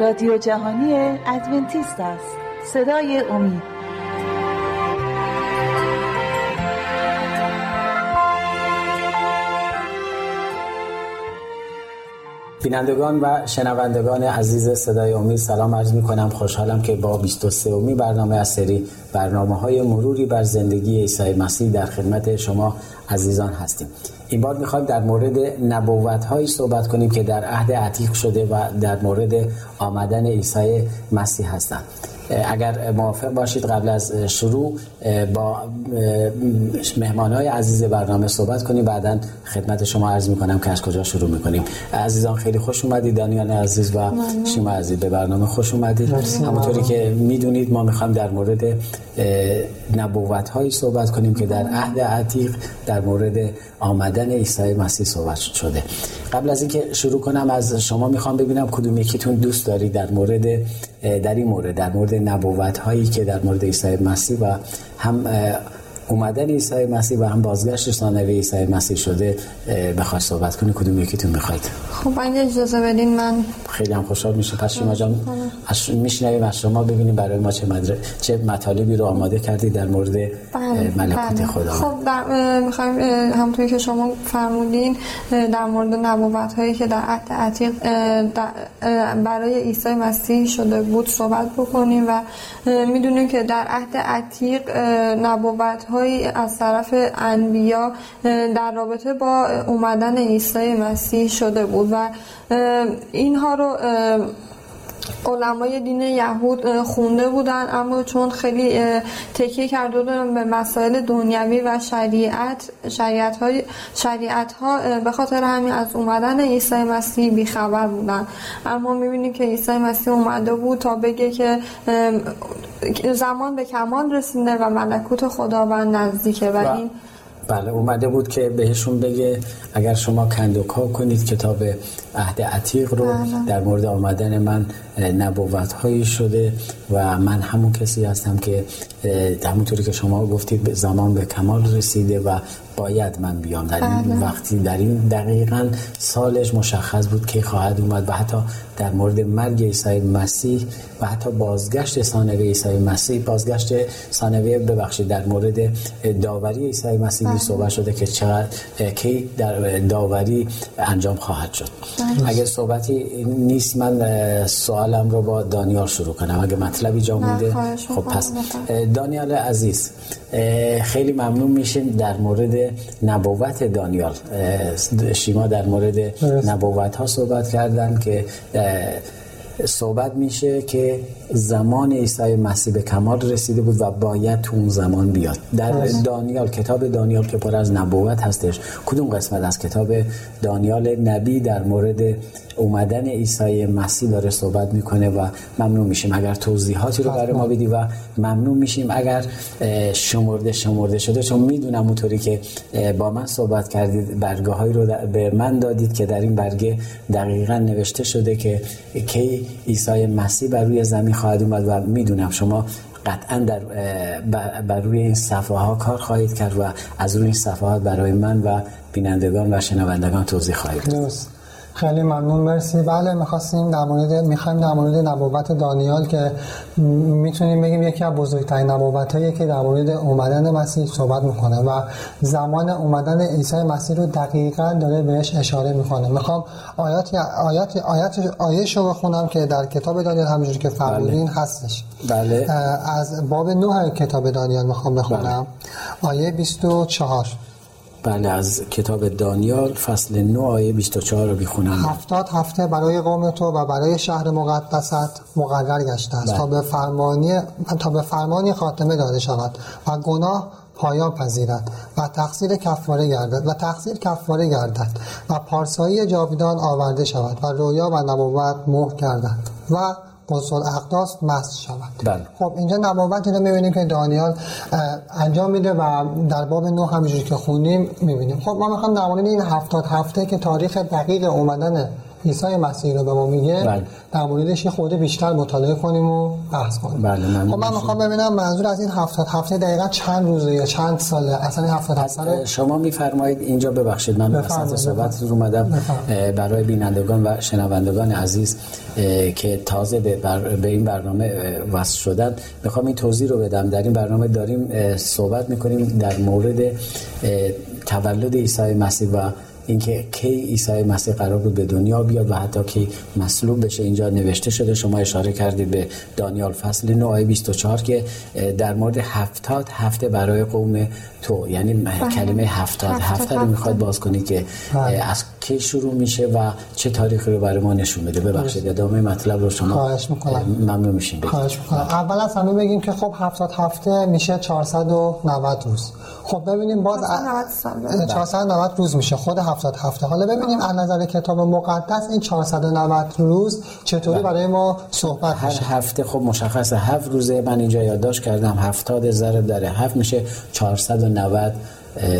رادیو جهانی ادونتیست است. صدای امید. بینندگان و شنوندگان عزیز صدای امید سلام عرض می کنم خوشحالم که با 23 امی برنامه از سری برنامه های مروری بر زندگی عیسی مسیح در خدمت شما عزیزان هستیم. این بار می‌خوایم در مورد نبوت هایی صحبت کنیم که در عهد عتیق شده و در مورد آمدن عیسی مسیح هستند. اگر موافق باشید قبل از شروع با مهمان های عزیز برنامه صحبت کنیم. بعدا خدمت شما عرض می کنم که از کجا شروع می کنیم عزیزان خیلی خوش اومدید. دانیال عزیز و شیما عزیز به برنامه خوش اومدید. همونطوری که می‌دونید ما می‌خوایم در مورد نبوت هایی صحبت کنیم که در عهد عتیق در مورد آمدن عیسی مسیح صحبت شده. قبل از اینکه شروع کنم از شما می‌خوام ببینم کدوم یکیتون دوست دارید در مورد در این مورد در مورد نبوت هایی که در مورد عیسی مسیح و هم اومدن عیسی مسیح و هم بازگشت ثانوی عیسی مسیح شده بخواد صحبت کنی کدوم یکیتون می‌خواید خب اگه اجازه بدین من خیلی هم خوشحال میشه پس شما جان میشنویم از شما ببینیم برای ما چه مدر... چه مطالبی رو آماده کردید در مورد بله. ملکوت بله. خدا خب در... می‌خوایم همونطوری که شما فرمودین در مورد نبوت هایی که در عهد عتیق برای عیسی مسیح شده بود صحبت بکنیم و می‌دونیم که در عهد عتیق نبوت هایی از طرف انبیا در رابطه با اومدن عیسی مسیح شده بود و اینها رو علمای دین یهود خونده بودن اما چون خیلی تکیه کرده بودن به مسائل دنیوی و شریعت شریعت, های شریعت ها به خاطر همین از اومدن عیسی مسیح بیخبر بودن. اما می‌بینیم که عیسی مسیح اومده بود تا بگه که زمان به کمال رسیده و ملکوت خداوند نزدیکه و این بله اومده بود که بهشون بگه اگر شما کندوکا کنید کتاب عهد عتیق رو بله. در مورد آمدن من نبوت هایی شده و من همون کسی هستم که همونطوری که شما گفتید زمان به کمال رسیده و باید من بیام در این بله. وقتی در این دقیقا سالش مشخص بود که خواهد اومد و حتی در مورد مرگ عیسی مسیح و حتی بازگشت ثانوی عیسی مسیح بازگشت ثانوی ببخشید در مورد داوری عیسی مسیح بله. صحبت شده که چقدر کی در داوری انجام خواهد شد. اگه صحبتی نیست من سوالم رو با دانیال شروع کنم. اگه مطلبی جا مونده خب پس دانیال عزیز خیلی ممنون میشیم در مورد نبوت دانیال. شیما در مورد نبوت ها صحبت کردن که صحبت میشه که زمان عیسی مسیح به کمال رسیده بود و باید تو اون زمان بیاد. در دانیال کتاب دانیال که پر از نبوت هستش. کدوم قسمت از کتاب دانیال نبی در مورد اومدن عیسی مسیح داره صحبت می‌کنه و ممنون میشیم اگر توضیحاتی رو برای ما بدی و ممنون میشیم اگر شمرده شمرده شده چون می‌دونم اونطوری که با من صحبت کردید برگه هایی رو به من دادید که در این برگه دقیقا نوشته شده که کی عیسی مسیح بر روی زمین خواهد اومد و می‌دونم شما قطعا در بر روی این صفحه ها کار خواهید کرد و از روی این صفحه برای من و بینندگان و شنوندگان توضیح خواهید داد. خیلی ممنون مرسی. بله می‌خواستیم در مورد می‌خوایم در مورد نبوت دانیال که می‌تونیم بگیم یکی از بزرگترین نبوت هایی که در مورد اومدن مسیح صحبت می‌کنه و زمان اومدن عیسی مسیح رو دقیقا داره بهش اشاره می‌کنه. می‌خوام آیات آیات آیات آیش رو بخونم که در کتاب دانیال همونجوری که فرمودین بله. هستش. بله. از باب 9 کتاب دانیال می‌خوام بخونم. بله. آیه 24 بله از کتاب دانیال فصل 9 آیه 24 رو بخونم هفتاد هفته برای قوم تو و برای شهر مقدست مقرر گشته است. تا به فرمانی تا به فرمانی خاتمه داده شود و گناه پایان پذیرد و تقصیر کفاره گردد و تقصیر کفاره گردد و پارسایی جاویدان آورده شود و رویا و نبوت مهر گردد و قدس اقداس مست شود بله. خب اینجا نبوت رو می‌بینیم که دانیال انجام میده و در باب نو همینجوری که خونیم می‌بینیم خب ما می‌خوام در مورد این هفتاد هفته که تاریخ دقیق اومدن عیسی مسیح رو به ما میگه. بله. در موردش یه خورده بیشتر مطالعه کنیم و بحث کنیم. بله، ممنون. خب من می‌خوام ببینم منظور از این هفتاد هفته دقیقا چند روزه یا چند ساله؟ اصلا این هفتاد هفته رو شما میفرمایید اینجا ببخشید من وسط صحبت بفرمایید. اومدم برای بینندگان و شنوندگان عزیز که تازه به, بر- به این برنامه وصل شدن می‌خوام این توضیح رو بدم. در این برنامه داریم صحبت می‌کنیم در مورد تولد عیسی مسیح و اینکه کی عیسی مسیح قرار بود به دنیا بیاد و حتی کی مصلوب بشه اینجا نوشته شده شما اشاره کردید به دانیال فصل 9 آیه 24 که در مورد هفتاد هفته برای قوم تو یعنی کلمه هفتاد هفتاد هفته رو. می‌خواد باز کنید که بله. از کی شروع میشه و چه تاریخی رو برای ما نشون میده ببخشید ادامه مطلب رو شما خواهش می‌کنم. ممنون میشیم. بگید. خواهش می‌کنم. اول از همه بگیم که خب 70 هفته میشه 490 روز. خب ببینیم باز 490 سال. 490 روز میشه. خود 70 هفته. حالا ببینیم از نظر کتاب مقدس این 490 روز چطوری برای ما صحبت هر میشه؟ هفته خب مشخصه. هفت روزه من اینجا یادداشت کردم. هفتاد ضرب در هفت میشه 490 اه،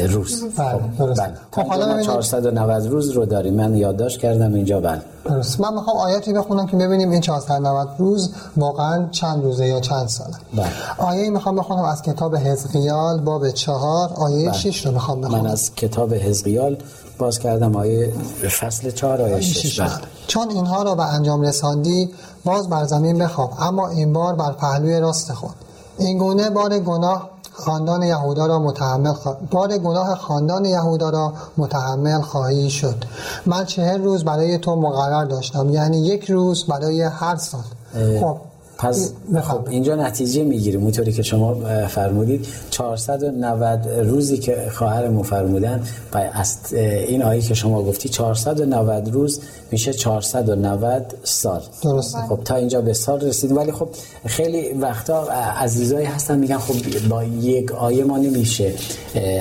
روز بله، خب،. بله. خب، حالا اینجا ما ببینید. 490 روز رو داریم من یادداشت کردم اینجا بله درست من می‌خوام آیاتی بخونم که ببینیم این 490 روز واقعا چند روزه یا چند ساله بله. آیه می‌خوام بخونم از کتاب حزقیال باب چهار آیه بله. 6 رو می‌خوام من بخونم از کتاب حزقیال باز کردم آیه فصل 4 آیه 6 بله. چون اینها را به انجام رساندی باز بر زمین بخواب اما این بار بر پهلوی راست خود این گونه بار گناه خاندان یهودا را متحمل خوا... بار گناه خاندان یهودا را متحمل خواهی شد. من چهل روز برای تو مقرر داشتم یعنی یک روز برای هر سال. خب پس. خب اینجا نتیجه می‌گیریم اونطوری که شما فرمودید 490 روزی که خواهرمون فرمودن و از این آیه که شما گفتی 490 روز میشه 490 سال درسته. خب تا اینجا به سال رسیدیم ولی خب خیلی وقتا عزیزایی هستن میگن خب با یک آیه ما نمیشه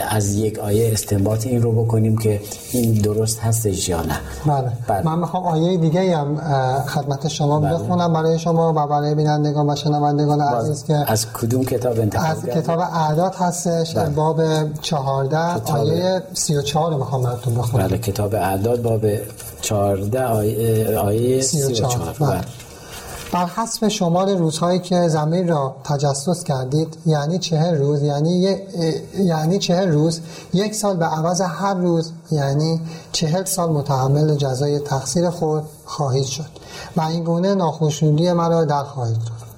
از یک آیه استنباط این رو بکنیم که این درست هستش یا نه بله. بله. من می‌خوام آیه دیگه هم خدمت شما بله. بخونم برای شما و برای بینندگان و شنوندگان عزیز که از کدوم کتاب انتخاب از؟ کتاب اعداد هستش بله. باب 14 کتاب- آیه 34 رو می‌خوام براتون بخونم بله کتاب اعداد باب 14 آیه, آیه 34 بله. بله. بر حسب شمار روزهایی که زمین را تجسس کردید یعنی چهر روز یعنی یعنی چهر روز یک سال به عوض هر روز یعنی چهل سال متحمل جزای تقصیر خود خواهید شد. و این گونه ناخوشنودی مرا در خواهید کرد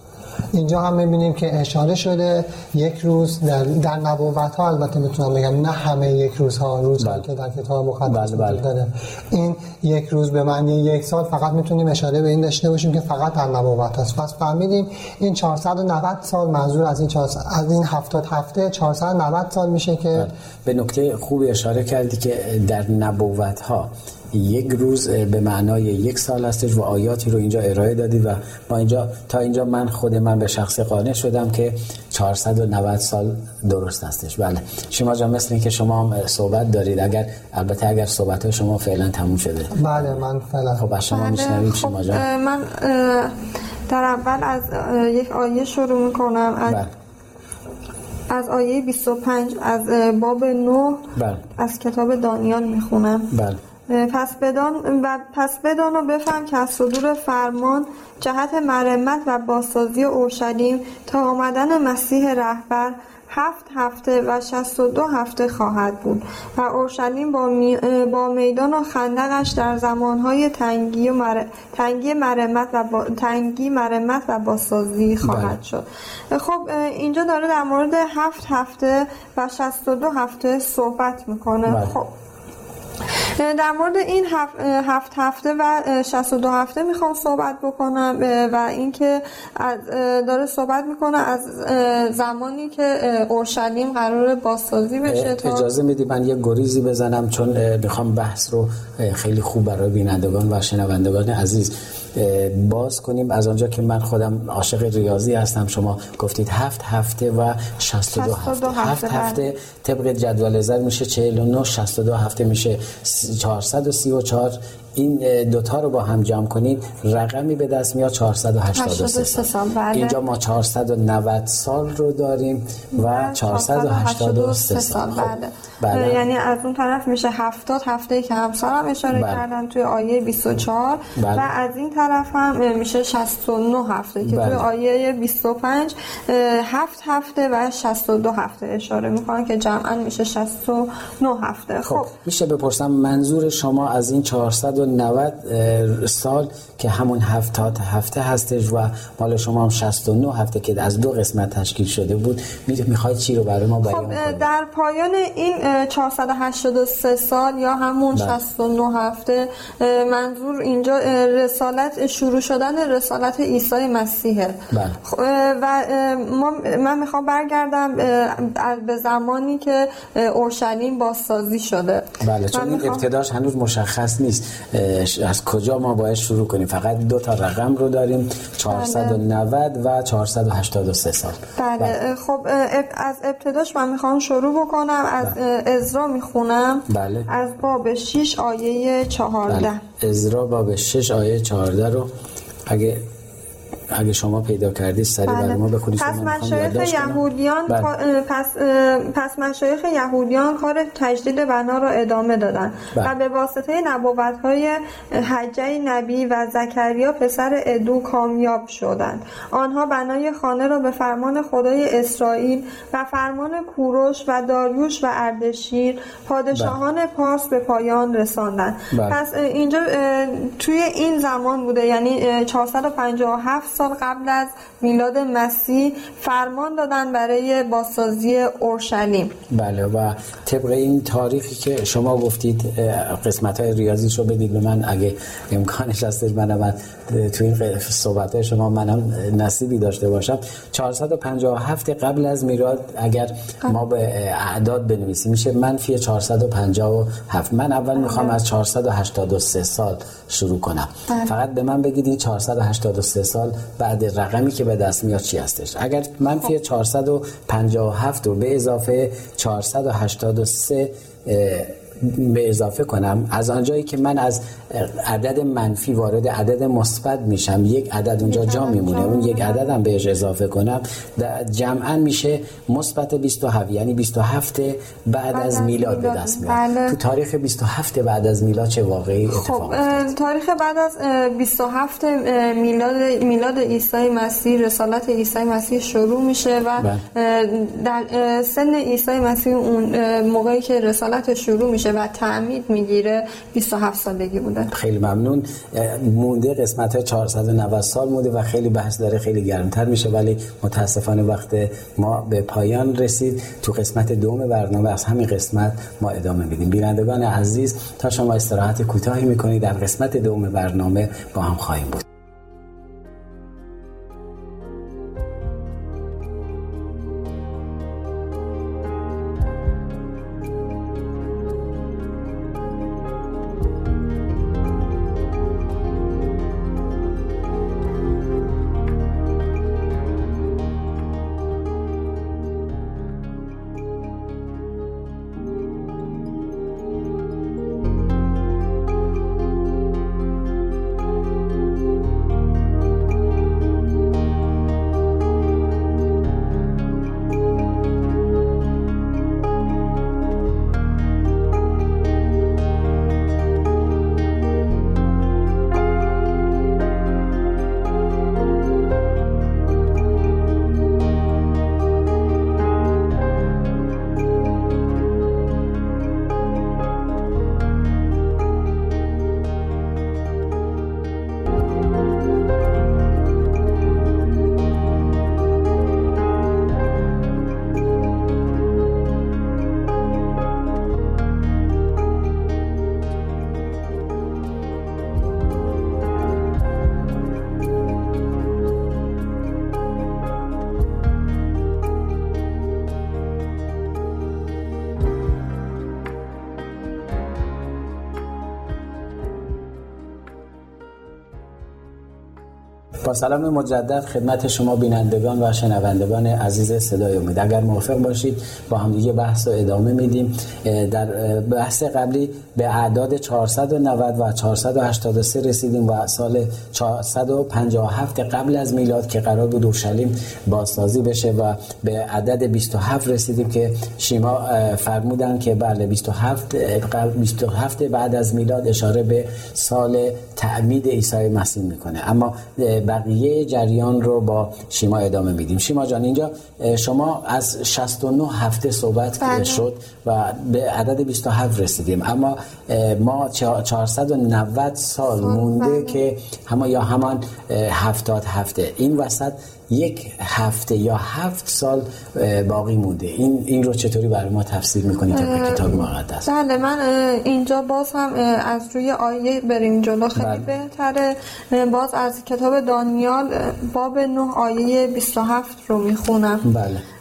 اینجا هم می‌بینیم که اشاره شده یک روز در, در نبوت ها البته می‌تونم بگم نه همه یک روز ها روز بله. که در کتاب مقدس بله، بله. داره. این یک روز به معنی یک سال فقط می‌تونیم اشاره به این داشته باشیم که فقط در نبوت هست پس فهمیدیم این 490 سال منظور از این 400 از این 70 هفته 490 سال میشه که به نکته خوبی اشاره کردی که در نبوت ها یک روز به معنای یک سال هستش و آیاتی رو اینجا ارائه دادی و ما اینجا تا اینجا من خود من به شخص قانع شدم که 490 سال درست هستش. بله. شما جان مثل این که شما هم صحبت دارید اگر البته اگر صحبت های شما فعلا تموم شده. بله من فعلا خب شما بله، میشنویم خب، شما جان. اه، من در اول از یک آیه شروع می‌کنم. از, بله. از آیه 25 از باب 9 بله. از کتاب دانیال می‌خونم. بله. پس بدان و پس بدان و بفهم که از صدور فرمان جهت مرمت و بازسازی اورشلیم تا آمدن مسیح رهبر هفت هفته و شست و دو هفته خواهد بود و اورشلیم با, می- با میدان و خندقش در زمانهای تنگی, و مر... تنگی مرمت و با... تنگی مرمت و بازسازی خواهد بله. شد خب اینجا داره در مورد هفت هفته و شست و دو هفته صحبت می‌کنه بله. خب در مورد این هفت, هفت هفته و 62 هفته می‌خوام صحبت بکنم و اینکه از داره صحبت می‌کنه از زمانی که اورشلیم قرار بازسازی بشه تا اجازه میدی من یه گریزی بزنم چون می‌خوام بحث رو خیلی خوب برای بینندگان و شنوندگان عزیز. باز کنیم. از آنجا که من خودم عاشق ریاضی هستم شما گفتید هفت هفته و 62 62 هفته. هفت بله. هفته طبق جدول زر میشه 49 62 هفته میشه 434 این دوتا رو با هم جمع کنید رقمی به دست میاد 483 سال, سال. بله. اینجا ما 490 سال رو داریم و 483 سال خب. بله. بله. یعنی از اون طرف میشه 70 هفته که همسر هم اشاره بله. کردن توی آیه 24 بله. و از این طرف هم میشه 69 هفته که بله. توی آیه 25 هفت هفته و 62 هفته اشاره می‌کنن که جمعا میشه 69 هفته خب, خب. میشه بپرسم منظور شما از این 490 سال که همون هفتاد هفته هستش و مال شما هم 69 هفته که از دو قسمت تشکیل شده بود. می‌خواید چی رو برای ما بیان خب در پایان این 483 سال یا همون بله. 69 هفته منظور اینجا رسالت شروع شدن رسالت عیسی مسیحه. بله. خب، و ما من می‌خوام برگردم به زمانی که اورشلیم بازسازی شده. بله چون این ابتداش هنوز مشخص نیست. از کجا ما باید شروع کنیم فقط دو تا رقم رو داریم 490 بله. و 483 سال بله, بله. خب از ابتداش من می‌خوام شروع بکنم از بله. ازرا می‌خونم بله. از باب 6 آیه 14 بله. ازرا باب 6 آیه 14 رو اگه اگه شما پیدا کردید سری بله. برای ما بخونید پس مشایخ یهودیان بله. پس پس مشایخ یهودیان کار تجدید بنا را ادامه دادند بله. و به واسطه نبوت های حجه نبی و زکریا پسر ادو کامیاب شدند آنها بنای خانه را به فرمان خدای اسرائیل و فرمان کوروش و داریوش و اردشیر پادشاهان بله. پارس به پایان رساندند بله. پس اینجا توی این زمان بوده یعنی 457 سال قبل از میلاد مسیح فرمان دادن برای بازسازی اورشلیم. بله و طبق این تاریخی که شما گفتید قسمت های ریاضی رو بدید به من. اگه امکانش هستش من تو این صحبت شما منم نصیبی داشته باشم. 457 قبل از میلاد اگر ما به اعداد بنویسیم میشه منفی 457 من اول می‌خوام از 483 سال شروع کنم. بله. فقط به من بگید این 483 سال بعد رقمی که به دست میاد چی هستش؟ اگر منفی 457 رو به اضافه 483 به اضافه کنم از آنجایی که من از عدد منفی وارد عدد مثبت میشم یک عدد اونجا جا میمونه اون یک عدد هم بهش اضافه کنم جمعا میشه مثبت 27 یعنی 27 بعد از میلاد به دست میاد بله. تو تاریخ 27 بعد از میلاد چه واقعی خب، اتفاق خب تاریخ بعد از 27 میلاد میلاد عیسی مسیح رسالت عیسی مسیح شروع میشه و بله. در سن عیسی مسیح اون موقعی که رسالت شروع و تعمید می‌گیره 27 سالگی بوده. خیلی ممنون. مونده قسمت 490 سال مونده و خیلی بحث داره خیلی گرمتر میشه ولی متاسفانه وقت ما به پایان رسید. تو قسمت دوم برنامه از همین قسمت ما ادامه میدیم. بینندگان عزیز تا شما استراحت کوتاهی می‌کنید در قسمت دوم برنامه با هم خواهیم بود. سلام مجدد خدمت شما بینندگان و شنوندگان عزیز صدای امید. اگر موافق باشید با هم دیگه بحث رو ادامه میدیم. در بحث قبلی به اعداد 490 و 483 رسیدیم و سال 457 قبل از میلاد که قرار بود اورشلیم بازسازی بشه و به عدد 27 رسیدیم که شیما فرمودن که بله 27 27 بعد از میلاد اشاره به سال تعمید عیسی مسیح می‌کنه. اما بقیه جریان رو با شیما ادامه میدیم شیما جان اینجا شما از 69 هفته صحبت بله. شد و به عدد 27 رسیدیم اما ما 490 سال مونده بله. که همه یا همان 70 هفته این وسط یک هفته یا هفت سال باقی مونده. این این رو چطوری برای ما تفسیر می‌کنید که کتاب مقدس؟ بله من اینجا باز هم از روی آیه بریم جلو. خیلی بله. بهتره. باز از کتاب دانیال باب 9 آیه 27 رو می‌خونم.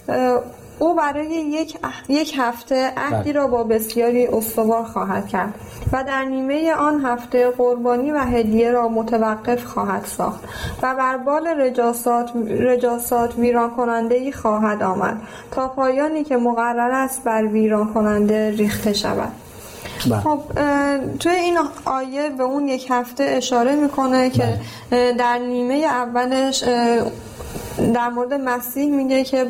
بله. او برای یک, یک هفته عهدی. را با بسیاری استوار خواهد کرد و در نیمه آن هفته قربانی و هدیه را متوقف خواهد ساخت و بر بال رجاسات, رجاسات ویران کننده ای خواهد آمد تا پایانی که مقرر است بر ویران کننده ریخته شود بله. خب توی این آیه به اون یک هفته اشاره می‌کنه که بله. در نیمه اولش در مورد مسیح میگه که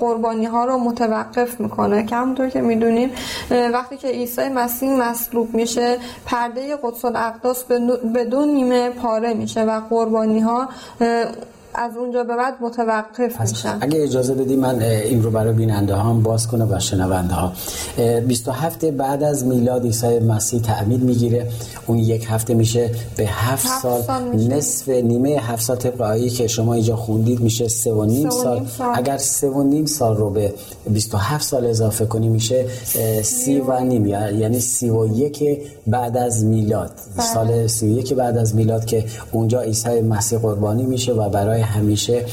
قربانی ها رو متوقف می‌کنه. که همونطور که می‌دونیم وقتی که عیسی مسیح مصلوب میشه پرده قدس الاقداس به دو نیمه پاره میشه و قربانی ها از اونجا به بعد متوقف میشن اگه اجازه بدی من این رو برای بیننده ها هم باز کنم و شنونده ها 27 بعد از میلاد عیسی مسیح تعمید می‌گیره اون یک هفته میشه به هفت سال, سال نصف نیمه هفت سال طبق که شما اینجا خوندید میشه سه و نیم سال. سال. اگر سه و نیم سال رو به 27 سال اضافه کنی میشه سی و نیم یعنی سی و یک بعد از میلاد بله. سال سی و یک بعد از میلاد که اونجا عیسی مسیح قربانی میشه و برای همیشه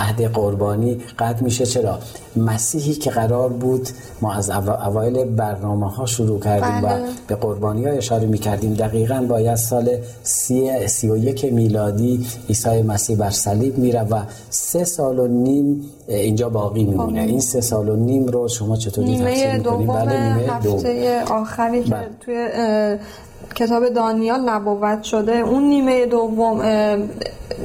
عهد قربانی قطع میشه. چرا؟ مسیحی که قرار بود ما از اوایل برنامه ها شروع کردیم و بله. به قربانی ها اشاره می کردیم دقیقا باید سال سی, سی و یک میلادی عیسی مسیح بر صلیب میره و سه سال و نیم اینجا باقی میمونه. این سه سال و نیم رو شما چطوری تفسیر می‌کنید؟ بله نیمه هفته آخری که بله. توی کتاب دانیال نبوت شده. اون نیمه دوم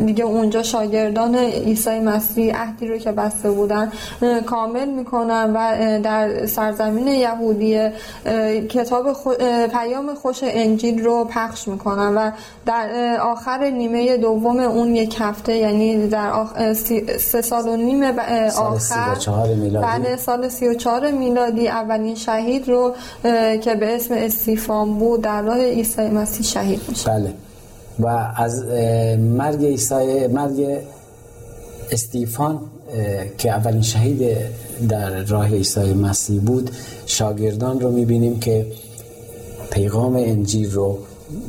دیگه اونجا شاگردان عیسی مسیح عهدی رو که بسته بودن کامل می‌کنن و در سرزمین یهودی کتاب پیام خوش انجیل رو پخش می‌کنن و در آخر نیمه دوم اون یک هفته یعنی در آخ... سه سال و نیم آخر بعد سال سی و چهار میلادی اولین شهید رو که به اسم استیفان بود در راه عیسی مسیح شهید میشه. بله. و از مرگ عیسی مرگ استیفان که اولین شهید در راه عیسی مسیح بود شاگردان رو می‌بینیم که پیغام انجیل رو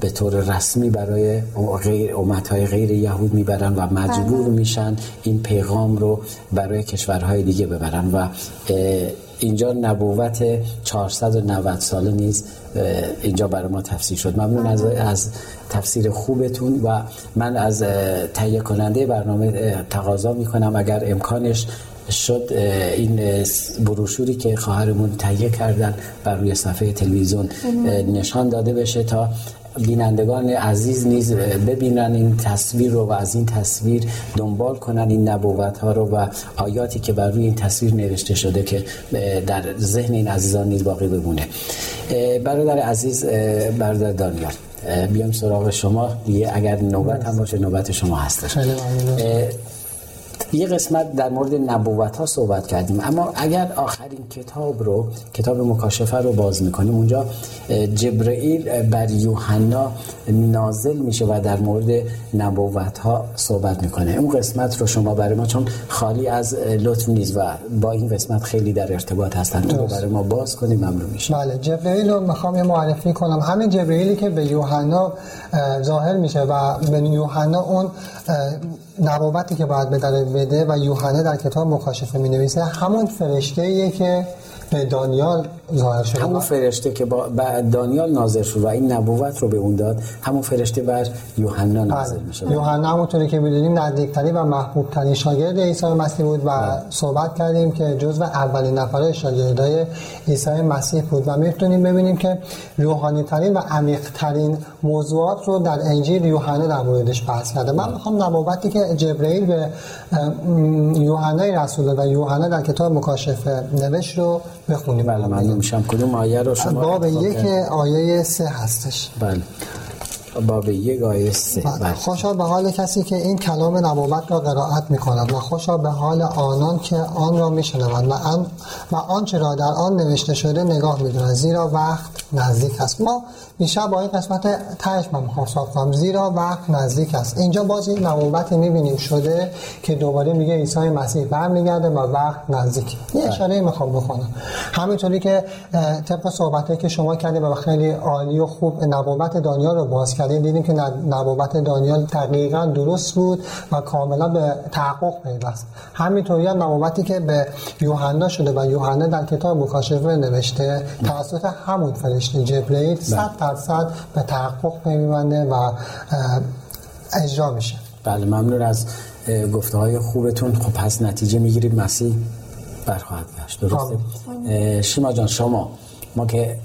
به طور رسمی برای غیر امتهای غیر یهود می‌برن و مجبور بله. میشن این پیغام رو برای کشورهای دیگه ببرن و اینجا نبوت 490 ساله نیز اینجا برای ما تفسیر شد. ممنون از, از تفسیر خوبتون و من از تهیه کننده برنامه تقاضا می‌کنم. اگر امکانش شد این بروشوری که خواهرمون تهیه کردن بر روی صفحه تلویزیون نشان داده بشه تا بینندگان عزیز نیز ببینن این تصویر رو و از این تصویر دنبال کنن این نبوت ها رو و آیاتی که بر روی این تصویر نوشته شده که در ذهن این عزیزان نیز باقی بمونه. برادر عزیز برادر دانیال بیام سراغ شما. دیگه اگر نوبت هم باشه نوبت شما هستش. یه قسمت در مورد نبوت ها صحبت کردیم. اما اگر آخرین کتاب رو کتاب مکاشفه رو باز می‌کنیم اونجا جبرئیل بر یوحنا نازل میشه و در مورد نبوت ها صحبت می‌کنه. اون قسمت رو شما برای ما چون خالی از لطف نیست و با این قسمت خیلی در ارتباط هستن رو برای ما باز کنیم ممنون میشه بله جبرئیل رو می‌خوام یه معرفی کنم. همین جبرئیلی که به یوحنا ظاهر میشه و به یوحنا اون نبوتی که باید به بده و یوحنا در کتاب مکاشفه می نویسه همون فرشته ایه که به دانیال ظاهر شده همون فرشته که با دانیال نازل شد و این نبوت رو به اون داد همون فرشته بر یوحنا نازل بله. میشه یوحنا همونطوری که می‌دونیم نزدیکترین و محبوب ترین شاگرد عیسی مسیح بود و بله. صحبت کردیم که جزو اولین نفرهای شاگردای عیسی مسیح بود و می‌تونیم ببینیم که روحانی ترین و عمیق ترین موضوعات رو در انجیل یوحنا در موردش بحث کرده من می‌خوام نبوتی که جبرئیل به یوحنا رسول و یوحنا در کتاب مکاشفه نوشت رو بخونیم بله میشم. کدوم آیه رو شما باب یک آیه سه هستش. بله. یک سه. بله. خوشا به حال کسی که این کلام نبوت را قرائت می کند و خوشا به حال آنان که آن را می شنوند و, آن و آنچه را در آن نوشته شده نگاه می زیرا وقت نزدیک است. ما بیشتر با این قسمت تهش من می‌خوام زیرا وقت نزدیک است. اینجا باز این نبوتی می‌بینیم شده که دوباره میگه عیسی مسیح برمیگرده و وقت نزدیک. یه بله. اشاره می‌خوام بکنم. همینطوری که طبق صحبتی که شما کردیم و خیلی عالی و خوب نبوت دانیال رو باز کردیم دیدیم که نبوت دانیال دقیقا درست بود و کاملا به تحقق پیوست. همینطوری هم نبوتی که به یوحنا شده و یوحنا در کتاب مکاشفه نوشته توسط همون فرشته جبرئیل 100 بله. درصد به تحقق میبنده و اجرا میشه. بله ممنون از گفته های خوبتون. خب پس نتیجه می‌گیریم. مسیح برخواهد گشت. درسته؟ شیما جان شما ما که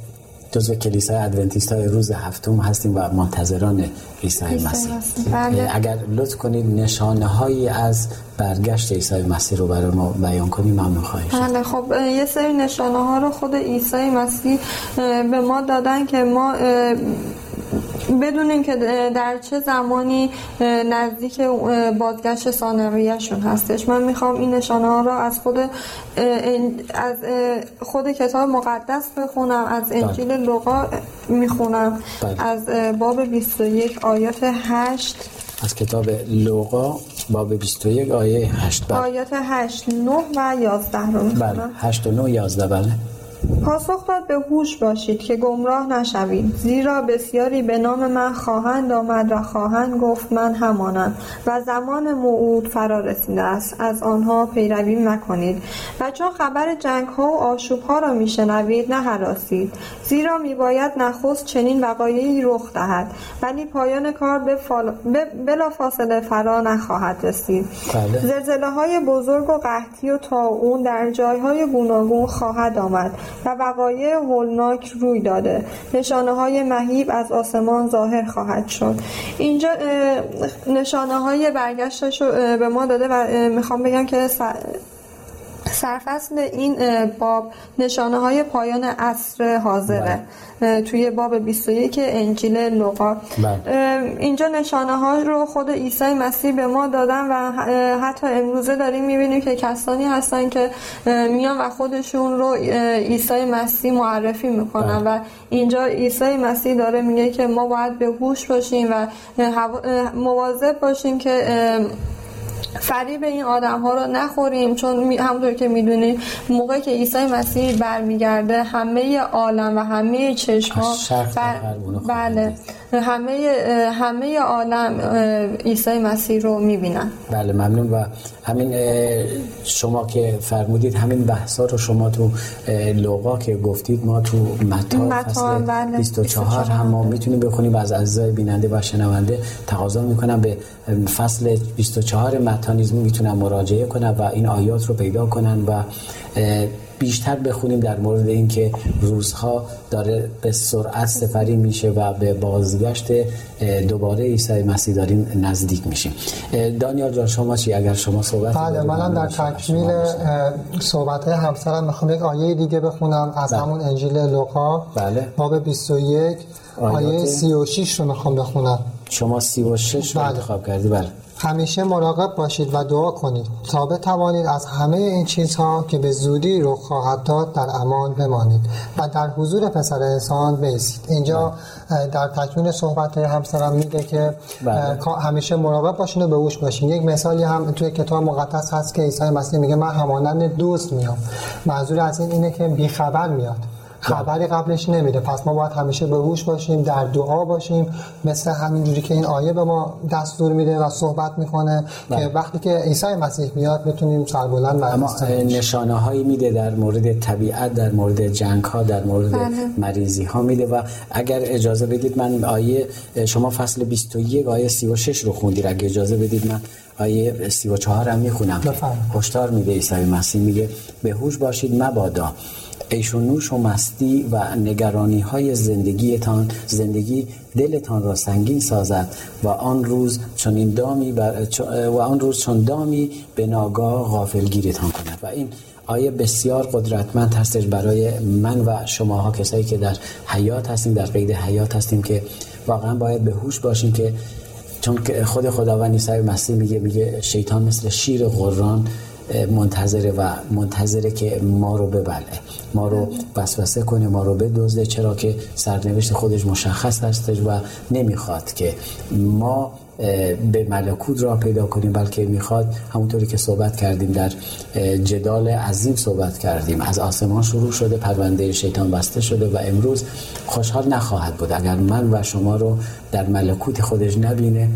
جزو کلیسای ادونتیست های روز هفتم هستیم و منتظران عیسی مسیح. بله. اگر لطف کنید نشانه هایی از برگشت عیسی مسیح رو برای ما بیان کنید ممنون خواهیم بله خب یه سری نشانه ها رو خود عیسی مسیح به ما دادن که ما بدونیم که در چه زمانی نزدیک بازگشت ثانویهشون هستش من می‌خوام این نشانه ها را از خود از خود کتاب مقدس بخونم از انجیل بله. لوقا می‌خونم. بله. از باب 21 آیات 8 از کتاب لوقا باب 21 آیه 8 بله. آیات 8 9 و 11 رو بله. 8 و 9 11 بله. پاسخ داد به هوش باشید که گمراه نشوید زیرا بسیاری به نام من خواهند آمد و خواهند گفت من همانم و زمان موعود فرا رسیده است. از آنها پیروی مکنید و چون خبر جنگ ها و آشوب ها را میشنوید نهراسید زیرا میباید نخست چنین وقایعی رخ دهد. ولی پایان کار به فال... بلا فاصله فرا نخواهد رسید. بله. زلزله های بزرگ و قحطی و تاون در جایهای گوناگون خواهد آمد. و وقایع هولناک روی داده. نشانه های مهیب از آسمان ظاهر خواهد شد. اینجا نشانه های برگشتش رو به ما داده و می‌خوام بگم که سرفصل این باب نشانه های پایان عصر حاضره بله. توی باب 21 انجیل لوقا بله. اینجا نشانه ها رو خود عیسی مسیح به ما دادن و حتی امروزه داریم می‌بینیم که کسانی هستن که میان و خودشون رو عیسی مسیح معرفی می‌کنن بله. و اینجا عیسی مسیح داره میگه که ما باید به هوش باشیم و مواظب باشیم که فریب این آدم ها رو نخوریم چون همونطور که می‌دونیم موقع که عیسی مسیح برمیگرده همه عالم و همه چشم ها بله. همه همه عالم عیسی مسیح رو می‌بینن بله ممنون و همین شما که فرمودید همین بحثا رو شما تو لوقا که گفتید ما تو متا فصل بله. 24 هم ما می‌تونیم بخونیم از عزیزای بیننده و شنونده تقاضا می‌کنم به فصل 24 متا نیز می‌تونن مراجعه کنن و این آیات رو پیدا کنن و بیشتر بخونیم در مورد اینکه روزها داره به سرعت سفری میشه و به بازگشت دوباره عیسی مسیح داریم نزدیک میشیم دانیال جان شما چی اگر شما صحبت بله منم در تکمیل صحبت همسرم می‌خوام یک آیه دیگه بخونم از بله. همون انجیل لوقا بله. باب 21 آیه 36 رو می‌خوام بخونم شما 36 رو بله. انتخاب کردی بله همیشه مراقب باشید و دعا کنید تا بتوانید از همه این چیزها که به زودی رخ خواهد داد در امان بمانید و در حضور پسر انسان بیسید اینجا بله. در تکمیل صحبت همسرم میگه که بله. همیشه مراقب باشین و به اوش باشین یک مثالی هم توی کتاب مقدس هست که عیسی مسیح میگه من همانند دوست میام منظور از این اینه که بیخبر میاد خبری قبلش نمیده پس ما باید همیشه به هوش باشیم در دعا باشیم مثل همینجوری که این آیه به ما دستور میده و صحبت می‌کنه که بله. وقتی که عیسی مسیح میاد بتونیم سربلند اما نشانه هایی میده در مورد طبیعت در مورد جنگ ها در مورد بله. مریضی ها میده و اگر اجازه بدید من آیه شما فصل 21 آیه 36 رو خوندید اگر اجازه بدید من آیه 34 هم می‌خونم. هشدار میده عیسی مسیح. میگه به هوش باشید مبادا. ایش و نوش و مستی و نگرانی های زندگیتان زندگی دلتان را سنگین سازد و آن روز چون این دامی بر و آن روز چون دامی به ناگاه غافلگیرتان کند. و این آیه بسیار قدرتمند هستش برای من و شماها کسایی که در حیات هستیم در قید حیات هستیم که واقعا باید به هوش باشیم که چون خود خداوند عیسی مسیح میگه میگه شیطان مثل شیر قران منتظره و منتظره که ما رو ببله ما رو وسوسه کنه ما رو بدزده چرا که سرنوشت خودش مشخص هستش و نمی‌خواد که ما به ملکوت را پیدا کنیم بلکه می‌خواد همونطوری که صحبت کردیم در جدال عظیم صحبت کردیم از آسمان شروع شده پرونده شیطان بسته شده و امروز خوشحال نخواهد بود اگر من و شما رو در ملکوت خودش نبینه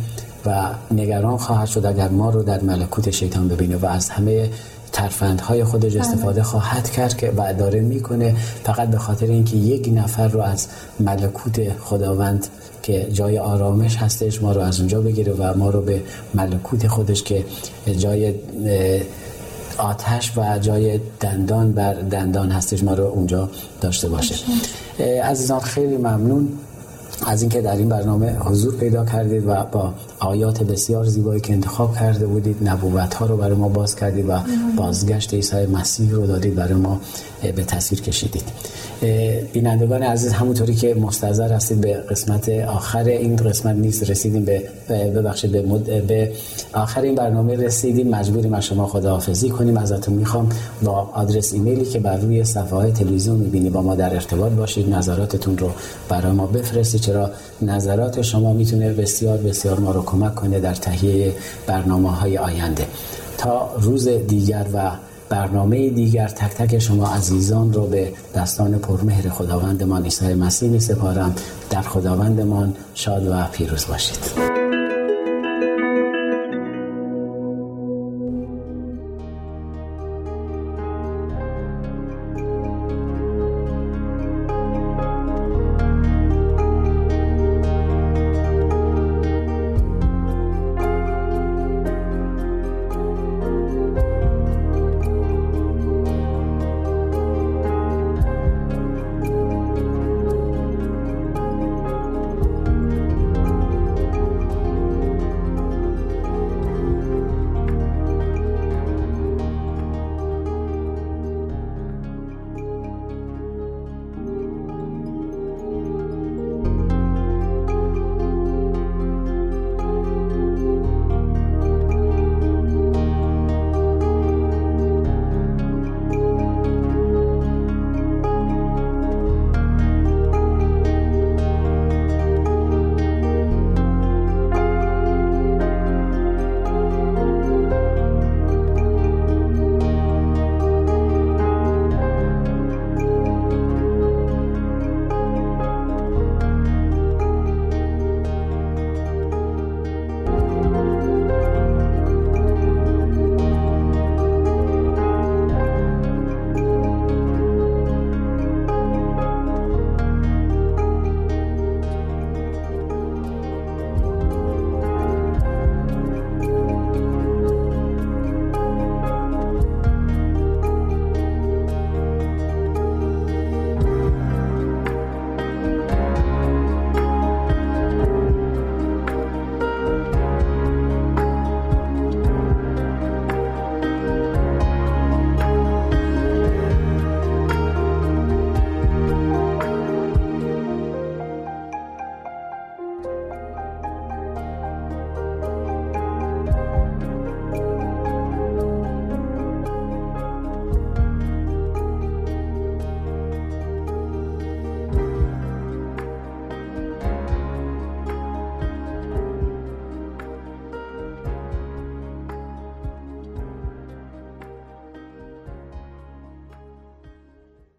و نگران خواهد شد اگر ما رو در ملکوت شیطان ببینه و از همه ترفندهای خودش بله. استفاده خواهد کرد که و داره می‌کنه فقط به خاطر اینکه یک نفر رو از ملکوت خداوند که جای آرامش هستش ما رو از اونجا بگیره و ما رو به ملکوت خودش که جای آتش و جای دندان بر دندان هستش ما رو اونجا داشته باشه. عزیزان خیلی ممنون. از اینکه در این برنامه حضور پیدا کردید و با آیات بسیار زیبایی که انتخاب کرده بودید نبوت ها رو برای ما باز کردید و بازگشت عیسی مسیح رو دادید برای ما به تصویر کشیدید. بینندگان عزیز همونطوری که مستظر هستید به قسمت آخر این قسمت نیست رسیدیم به ببخشید به, به آخر این برنامه رسیدیم. مجبوریم از شما خداحافظی کنیم. ازتون می‌خوام با آدرس ایمیلی که بر روی صفحه تلویزیون می‌بینی با ما در ارتباط باشید. نظراتتون رو برای ما بفرستید. چرا نظرات شما می‌تونه بسیار بسیار ما رو کمک کنه در تهیه برنامه های آینده. تا روز دیگر و برنامه دیگر تک تک شما عزیزان رو به دستان پرمهر خداوندمان عیسی مسیح می سپارم. در خداوندمان شاد و پیروز باشید.